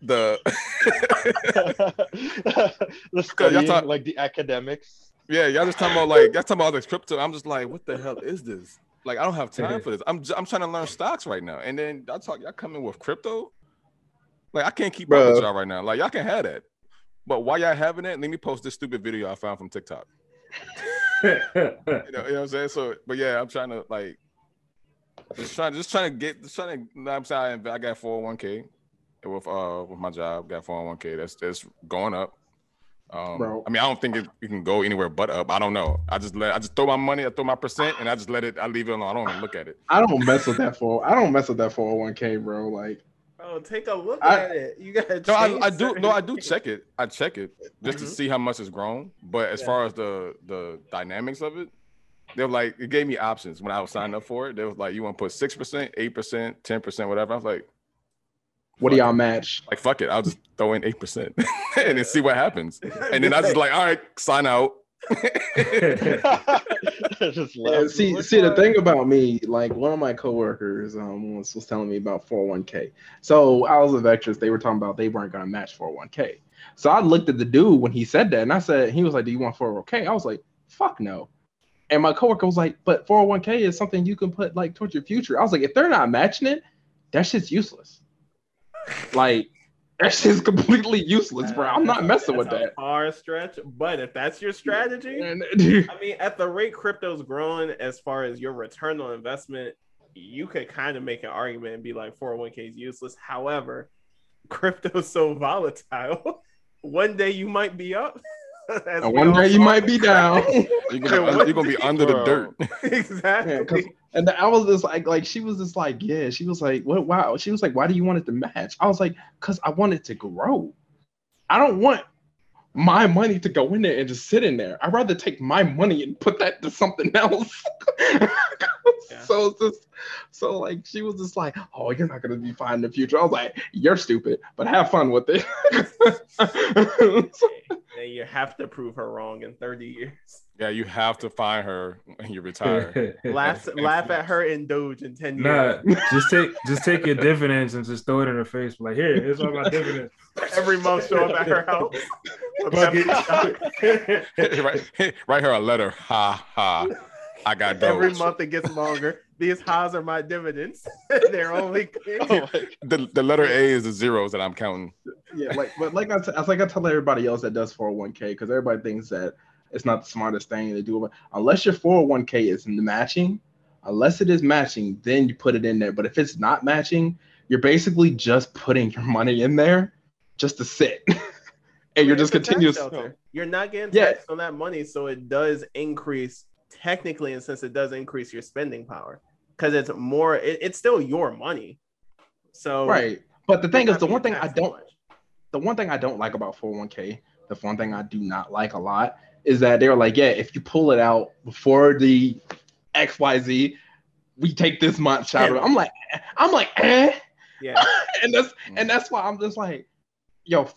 A: the. <laughs>
D: the <laughs> studying,
A: talk-
D: like the academics.
A: yeah, y'all just talking about like y'all talking about all this crypto. I'm just like, what the hell is this? Like, I don't have time <laughs> for this. I'm j- I'm trying to learn stocks right now, and then y'all talk y'all come in with crypto. Like, I can't keep up with y'all right now. Like, y'all can have that, but while y'all having that, let me post this stupid video I found from TikTok. <laughs> You know, you know what I'm saying? So, but yeah, I'm trying to like just trying just trying to get just trying to. you know what I'm saying I got 401k with uh with my job. Got 401k. That's that's going up. Um,
E: Bro.
A: I mean, I don't think it, it can go anywhere but up. I don't know. I just let I just throw my money, I throw my percent, and I just let it. I leave it alone. I don't even look at it.
E: I don't mess with that for. I don't mess with that 401k, bro. Like
B: Oh, take a look
E: I-
B: at it. You gotta.
A: No, I, I do. No, I do check it. I check it just to
B: Mhm.
A: see how much it's grown. But as
B: Yeah.
A: far as the the dynamics of it, they were like it gave me options when I was signing up for it. They was like, you want to put six percent, eight percent, ten percent, whatever. I was like,
E: what do y'all match?
A: Like fuck it, I'll just throw in eight percent <laughs> and then see what happens. <laughs> And then I just like, all right, sign out. <laughs>
D: Just
E: Yeah, see, see the thing about me, like one of my coworkers um once was telling me about 401k. So I was a Vectrus, they were talking about they weren't gonna match 401k. So I looked at the dude when he said that, and I said, he was like, "Do you want 401k?" I was like, "Fuck no." And my coworker was like, "But 401k is something you can put like towards your future." I was like, "If they're not matching it, that shit's useless. Like that shit's completely useless, bro. I'm not messing with
B: That's a
E: that."
B: Far stretch, but if that's your strategy, <laughs> I mean, at the rate crypto's growing, as far as your return on investment, you could kind of make an argument and be like 401k is useless. However, crypto's so volatile. <laughs> One day you might be up. As
E: and one
B: all
E: day you might be down. <laughs>
A: You're gonna, be under, you're gonna be under the dirt. <laughs>
B: exactly.
E: Yeah, 'cause- And I was just like, like she was just like, yeah. She was like, what? Wow. She was like, why do you want it to match? I was like, cause I want it to grow. I don't want my money to go in there and just sit in there. I'd rather take my money and put that to something else. <laughs>
B: Yeah.
E: So it's just, so like she was just like, oh, you're not gonna be fine in the future. I was like, you're stupid, but have fun with it. <laughs> <laughs>
B: and you have to prove her wrong in 30 years.
A: Yeah, you have to find her when you retire. <laughs>
B: Laugh, laugh at her in Doge in 10 years.
C: nah,
B: years.
C: just take just take your dividends and just throw it in her face. Like here, here's all my dividends.
B: Every month show up at her house. with
C: Bucket.
B: pepper-
A: write, write her a letter. Ha ha. I got those.
B: Every month it gets longer. These highs are my dividends. <laughs> They're only <laughs>
D: Oh my
A: The, the letter A is the zeros that I'm counting.
E: yeah, like but like I t- it's like I tell everybody else that does 401k because everybody thinks that it's not the smartest thing to do. But unless your 401k is matching, unless it is matching, then you put it in there. But if it's not matching, you're basically just putting your money in there just to sit, <laughs> and you're just
B: a
E: continuous.
B: You're not getting
E: Yeah.
B: taxed on that money, so it does increase technically, and since it does increase your spending power, because it's more, it, it's still your money. So
E: Right. But the thing is, the one thing I don't
B: much.
E: the one thing I don't like about 401k, the one thing I do not like a lot is that they were like, yeah, if you pull it out before the X Y Z. We take this much shout out. I'm like, I'm like, eh.
B: Yeah. <laughs>
E: and that's and that's why I'm just like, yo,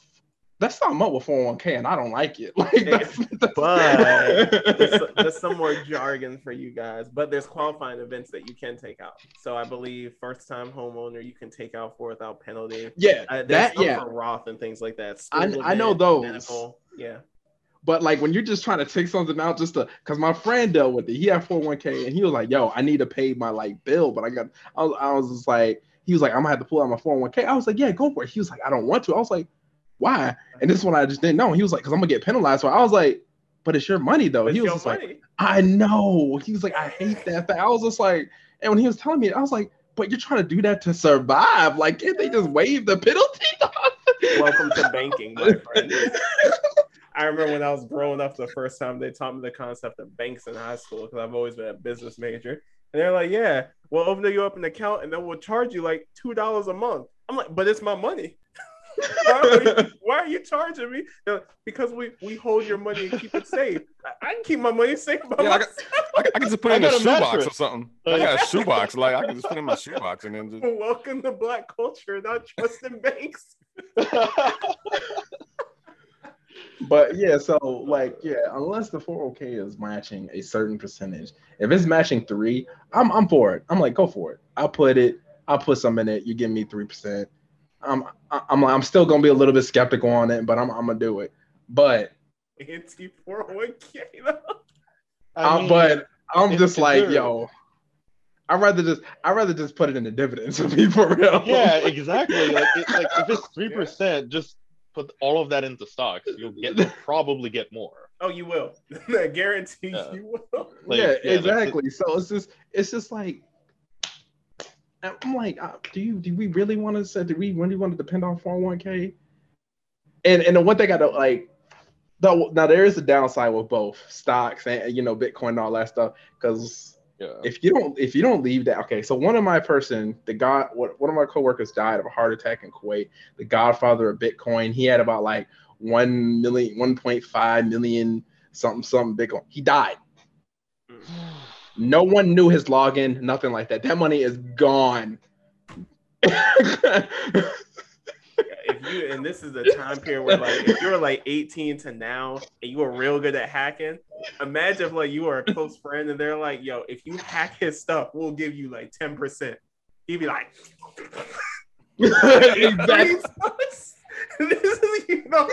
E: that's something up with 401k, and I don't like it. <laughs> Like, that's, that's
B: But there's, <laughs> there's some more jargon for you guys, but there's qualifying events that you can take out. So I believe first time homeowner you can take out for without penalty.
E: yeah,
B: Uh,
E: that yeah.
B: for Roth and things like that.
E: I- I know those.
B: medical, Yeah.
E: But like when you're just trying to take something out just to, cause my friend dealt with it. He had 401k and he was like, "Yo, I need to pay my like bill, but I got." I was, I was just like, he was like, "I'm gonna have to pull out my 401k." I was like, "Yeah, go for it." He was like, "I don't want to." I was like, "Why?" And this one I just didn't know. He was like, "Cause I'm gonna get penalized." So I was like, "But it's your money though."
B: It's
E: he was just like. I know. He was like, I hate that. fact." I was just like, and when he was telling me, I was like, but you're trying to do that to survive. Like, can't they just waive the penalty?
B: Welcome to banking, my <laughs> friend. I remember when I was growing up the first time they taught me the concept of banks in high school because I've always been a business major. And they're like, yeah, we'll open you up an account and then we'll charge you like $2 a month. I'm like, but it's my money. <laughs> why, are you, <laughs> why are you charging me? They're like, because we, we hold your money and keep it safe. I, I can keep my money safe by
A: Yeah, I
B: myself.
A: I, can- I can just put it in a shoebox or something. I got a shoebox. Like I can just put it in my shoebox and then just. <laughs>
B: Welcome to black culture, not trusting banks. <laughs>
E: But yeah, so like yeah, unless the 401k is matching a certain percentage, if it's matching three, I'm I'm for it. I'm like, go for it. I'll put it. I'll put some in it. You give me three percent. I'm I- I'm I'm still gonna be a little bit skeptical on it, but I'm I'm gonna do it. But
B: Anti 401k though.
E: uh,
D: mean,
E: but I'm just like
D: they're-
E: yo. I'd rather just I'd rather just put it in the dividends <laughs> to be for real.
D: yeah, exactly. Like, it, like if it's <laughs> three percent, just put all of that into stocks. You'll get probably get more.
B: Oh, you will. <laughs> I guarantee
D: Yeah.
B: you will.
D: Like,
E: yeah,
D: yeah, that's it.
E: exactly. So it's just it's just like I'm like, uh, do you do we really want to say do we really want to depend on 401k? And and the one thing I don't like though now there is a downside with both stocks and you know Bitcoin and all that stuff because
D: Yeah.
E: if you don't if you don't leave that okay so one of my person the god what one of my coworkers died of a heart attack in kuwait the godfather of bitcoin he had about like 1 million 1.5 million something something bitcoin he died no one knew his login nothing like that. That money is gone.
B: If you and this is the time period where like if you were like 18 to now and you were real good at hacking, imagine if like you are a close friend and they're like, yo, if you hack his stuff, we'll give you like 10%. He'd be like, <laughs>
E: exactly <laughs>
B: this is you know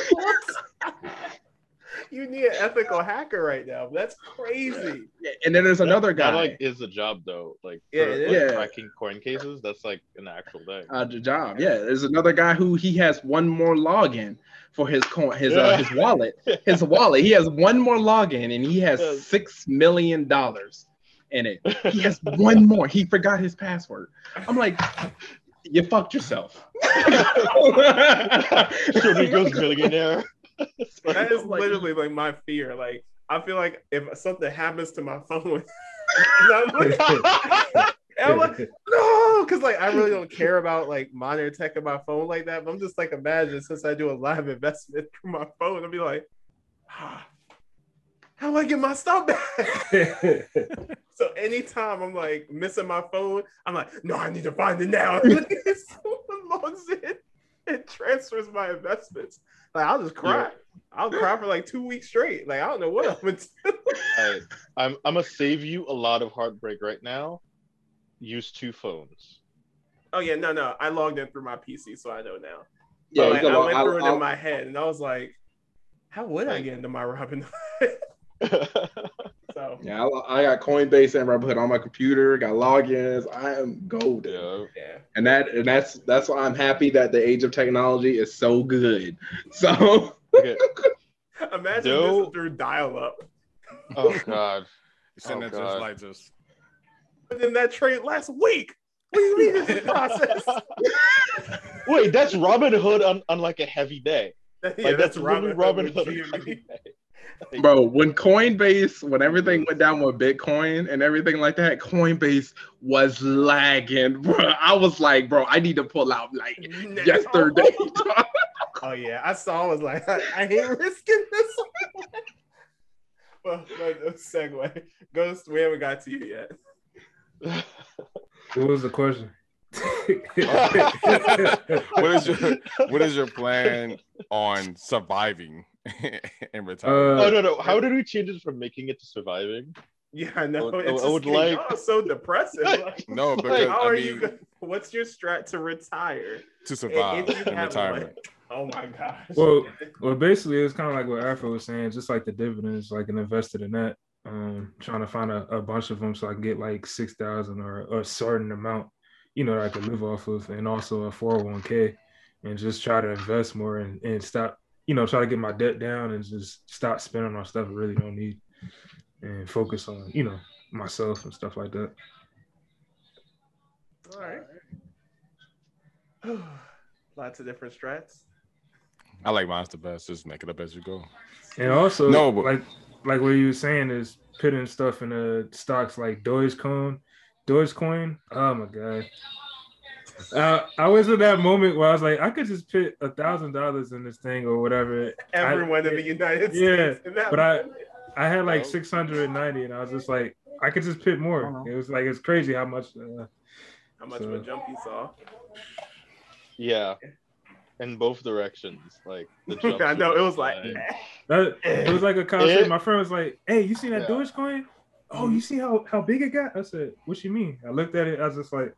B: <laughs> you need an ethical hacker right now. That's crazy.
E: and then there's another
D: That,
E: guy
D: like is a job though. Like
B: Yeah,
D: for,
B: it
D: like.
E: Yeah.
D: cracking coin cases, that's like an actual thing.
E: uh, the job. Yeah, there's another guy who he has one more login for his coin, his uh, his wallet, his wallet. He has one more login, and he has six million dollars in it. He has <laughs> one more. He forgot his password. I'm like, you fucked yourself. <laughs>
D: sure he goes millionaire. <laughs>
B: That is
E: Like-
B: literally like my fear. Like I feel like if something happens to my phone, <laughs> I'm like, <laughs> I'm like, no, because like I really don't care about like monitor tech in my phone like that. But I'm just like, imagine since I do a live investment through my phone, I'll be like, ah, how do I get my stuff back? so anytime I'm like missing my phone, I'm like, no, I need to find it now. Someone <laughs> logs in and transfers my investments. Like I'll just cry. I'll cry for like two weeks straight. Like I don't know what I'm gonna do.
D: Alright, I'm I'm gonna save you a lot of heartbreak right now. Use two phones.
B: Oh yeah, no, no. I logged in through my PC, so I know now.
E: Yeah,
B: But, like, I
E: log-
B: went
E: I'll-
B: through it
E: I'll-
B: in my head, and I was like, how would I get into my Robin? <laughs> <laughs> so
E: Yeah, I, I got Coinbase and Robinhood on my computer. Got logins. I am golden.
D: yeah.
B: yeah.
E: and that and that's that's why I'm happy that the age of technology is so good. <laughs> So
D: Okay. <laughs>
B: Imagine
D: Doe-
B: this is through dial-up.
D: Oh god. <laughs>
A: You're sitting
D: Oh,
A: there just
D: God.
A: like just.
B: But in that trade last week. What do you mean it's a process?
D: Wait, that's Robinhood on, on like a heavy day.
B: yeah,
D: Like that's, literally Robin
B: with
D: Hood. On a
B: GME.
D: heavy day.
E: bro, when Coinbase, when everything went down with Bitcoin and everything like that, Coinbase was lagging, bro. I was like, bro, I need to pull out like <laughs> yesterday. <laughs>
B: Oh yeah, I saw. I was like, I, I ain't risking this. <laughs> well, but uh, segue. Ghost, we haven't got to you yet.
C: What was the question? <laughs>
A: what is your what is your plan on surviving <laughs> in retirement?
C: Uh,
D: oh no no! How did we change it from making it to surviving?
B: Yeah, I know.
D: I would-
B: it's
D: I would
B: just
D: like-
B: so depressing. <laughs> Like,
A: no, because
B: how
A: I
B: are
A: mean
B: you? go- What's your strat to retire?
A: to survive in
B: have
A: retirement.
B: oh my gosh.
C: Well, well, basically, it's kind of like what Afro was saying, just like the dividends, like an invested in that. Um, trying to find a, a bunch of them so I can get like six thousand or, or a certain amount, you know, that I could live off of, and also a four hundred one k, and just try to invest more and, and stop, you know, try to get my debt down and just stop spending on stuff I really don't need, and focus on, you know, myself and stuff like that.
B: All right. <sighs> Lots of different strats.
A: I like mine's the best. Just make it up as you go.
C: And also,
A: No, but-
C: like like what you were saying is putting stuff in the stocks like Dogecoin, Dogecoin. Oh my god. Uh, I was in that moment where I was like, I could just put a thousand dollars in this thing or whatever.
B: Everyone
C: I,
B: in the United
C: yeah,
B: States. in that
C: but I-
B: moment.
C: I had like six hundred and ninety, and I was just like, I could just put more. It was like it's crazy how much. Uh,
B: how much of a jump you saw.
D: Yeah, in both directions. Like the <laughs> jump
B: I know it was like.
D: high.
C: that, it was like a concept.
D: It-
C: My friend was like, "Hey, you see that
D: Yeah.
C: Dogecoin? Oh, you see how how big it got?" I said, "What you mean?" I looked at it. I was just like,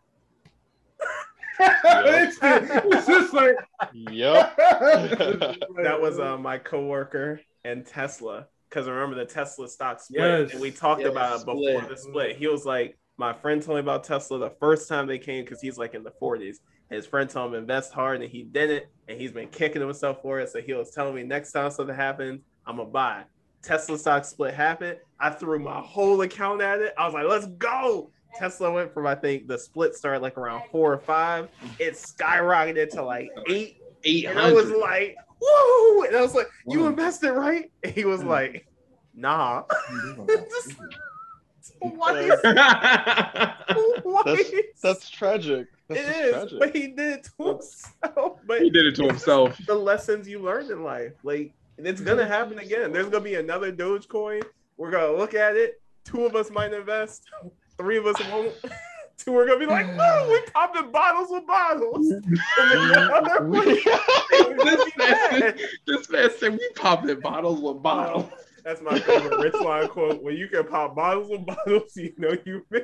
C: <laughs> it's, it's just like
D: Yep. <laughs> <laughs>
B: that was uh, my coworker and Tesla. Because remember the Tesla stock split,
C: Yes.
B: and we talked
E: Yeah,
B: about it before
E: split.
B: the split. He was like, my friend told me about Tesla the first time they came because he's like in the 40s. His friend told him invest hard, and he didn't, and he's been kicking himself for it. So he was telling me next time something happens, I'm gonna buy. Tesla stock split happened. I threw my whole account at it. I was like, let's go. Tesla went from I think the split started like around four or five. It skyrocketed to like eight
E: Eight
B: and I was like, whoa! And I was like, you
E: Wow.
B: invested, right? And he was like, nah. <laughs> Just- why? <laughs> why?
D: That's that's tragic. That's
B: it
D: just
B: is,
D: tragic.
B: but he did it to himself. <laughs> But
E: he did it to himself.
B: the lessons you learned in life, like it's gonna happen again. There's gonna be another Dogecoin. We're gonna look at it. Two of us might invest. <laughs> Three of us won't. <laughs> Two are gonna be like, "Woo, we popping bottles with bottles." <laughs> And then the other one, it's gonna be bad.
E: This man said we popping bottles with bottles.
B: That's my favorite Rich line quote. When you can pop bottles with bottles, you know you mean.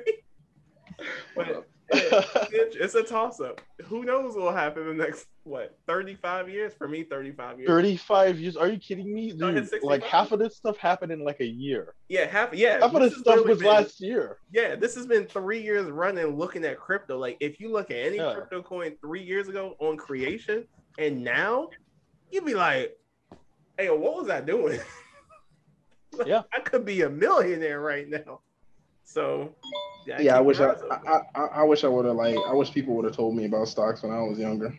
B: But it- it's a toss up. Who knows what will happen in the next what 35 years? For me, 35 years.
D: 35 years? Are you kidding me? Dude, like half of this stuff happened in like a year.
B: Yeah, half. Yeah,
D: Half of
B: this
D: this stuff was
B: been-
D: last year.
B: Yeah, this has been three years running looking at crypto. Like, if you look at any
D: Yeah.
B: crypto coin three years ago on creation, and now, you'd be like, "Hey, what was I doing?" Like, <laughs>
D: Yeah.
B: I could be a millionaire right now. So, gotta
E: Yeah, I wish I,
B: your eyes open.
E: I, I, I wish I would have like I wish people would have told me about stocks when I was younger.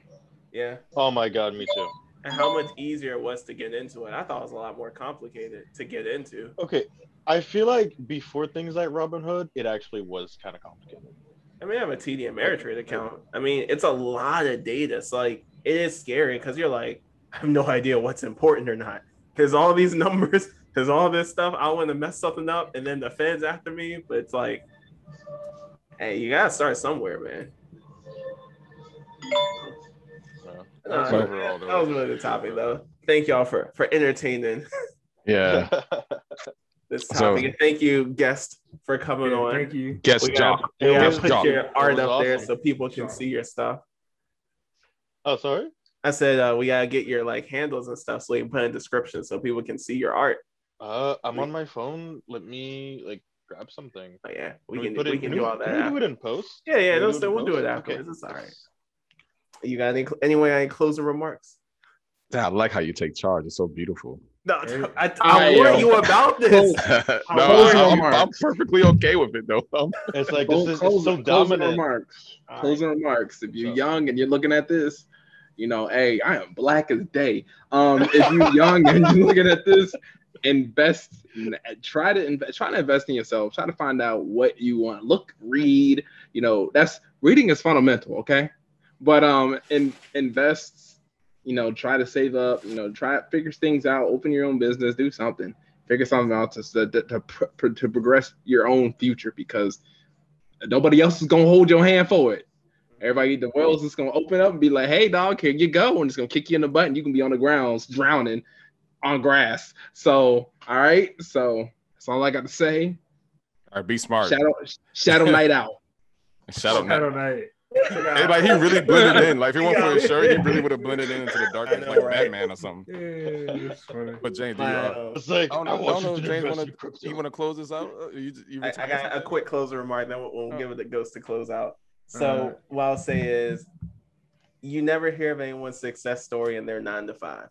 B: yeah.
D: Oh my god, me too.
B: and how much easier it was to get into it. I thought it was a lot more complicated to get into.
D: Okay, I feel like before things like Robinhood, it actually was kind of complicated.
B: I mean, I have a TD Ameritrade account. I mean, it's a lot of data. It's like it is scary because you're like, I have no idea what's important or not. There's all these <laughs> numbers. There's all this stuff. I want to mess something up, and then the feds after me. But it's like, hey, you gotta start somewhere, man.
D: So,
B: Uh,
D: that's overall
B: That was really the topic, though. Thank y'all for for entertaining
A: Yeah. <laughs>
B: this
A: So-
B: topic, and thank you, guest, for coming
C: yeah,
B: on.
C: thank you.
A: Guest
B: We
A: job.
B: gotta, we gotta put
A: job.
B: your art up
D: was
B: there so people can see your stuff.
D: oh, sorry.
B: I said uh, we gotta get your like handles and stuff so we can put in description so people can see your art.
D: Uh, I'm on my phone. Let me like grab something.
B: Oh, yeah, we
D: Can
B: can
D: put
B: we
D: it-
B: can
D: we-
B: do all that.
D: Can we do it in post?
B: Yeah, yeah,
D: Can
B: no,
D: we do it
B: so
D: in
B: we'll do it
D: post?
B: afterwards.
D: Okay.
B: It's all right. You got any anyway? Any closing remarks?
A: I like how you take charge. It's so beautiful.
B: No, <laughs> I, I,
E: I,
B: warned you about <laughs> this.
A: no,
E: Closing
A: I'm, I'm perfectly okay with it though.
D: It's like this <laughs> is
E: close-
D: it's so
E: closing remarks.
B: All right.
E: Closing remarks. If you're
D: So-
E: young and you're looking at this, you know, hey, I am black as day. Um, if you're young and you're looking at this, invest. Try to invest. Try to invest in yourself. Try to find out what you want. Look, read. You know, that's reading is fundamental. Okay, but um, in, invest. You know, try to save up. You know, try figure things out. Open your own business. Do something. Figure something out to to, to, to, progress your own future because nobody else is gonna hold your hand for it. Everybody, the wells is gonna open up and be like, "Hey, dog, here you go," and it's gonna kick you in the butt, and you can be on the grounds drowning on grass. So, all right, so that's all I got to say.
A: All right, be smart.
E: Shadow Shadow <laughs> Night out.
A: Shadow
C: I don't
A: Knight.
C: know.
A: Hey, like he really blended in. Like if he went for his shirt, he really would have blended in into the darkness
B: know,
A: like
B: right?
A: Batman or something.
C: Yeah, funny.
A: But James, do you, uh,
B: Wow.
D: It's like
A: I don't know,
D: I
A: I don't
D: want
A: know if
D: to
A: James
D: invest wanna.
A: You want to close this out? Uh, You, you
B: I, I got a quick closing remark, then we'll, we'll
A: Oh.
B: give it to Ghost to close out. So
C: Alright.
B: what I'll say is, you never hear of anyone's success story in their nine to five.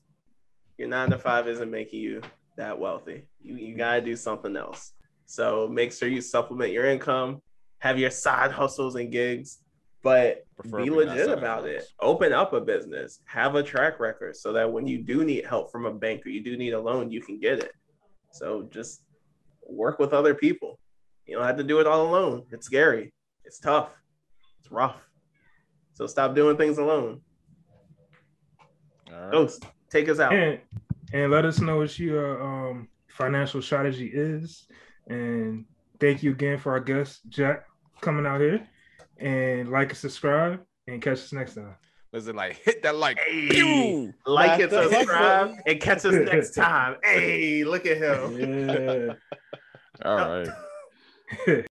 B: Your nine to five isn't making you that wealthy. You you gotta do something else. So make sure you supplement your income, have your side <laughs> hustles and gigs, but
A: Preferably
B: be legit about it. Open up a business, have a track record, so that when you do need help from a bank or you do need a loan, you can get it. So just work with other people. You don't have to do it all alone. It's scary. It's tough. It's rough. So stop doing things alone.
A: All right.
B: Ghost, take us out.
C: and and let us know what your um financial strategy is. And thank you again for our guest Jacque coming out here. And like and subscribe and catch us next time.
A: Listen, like hit that like.
B: Hey.
A: Pew!
B: Like
D: Smash
B: and subscribe <laughs> and catch us next time. <laughs> Hey, look at him.
C: Yeah. <laughs>
A: All right.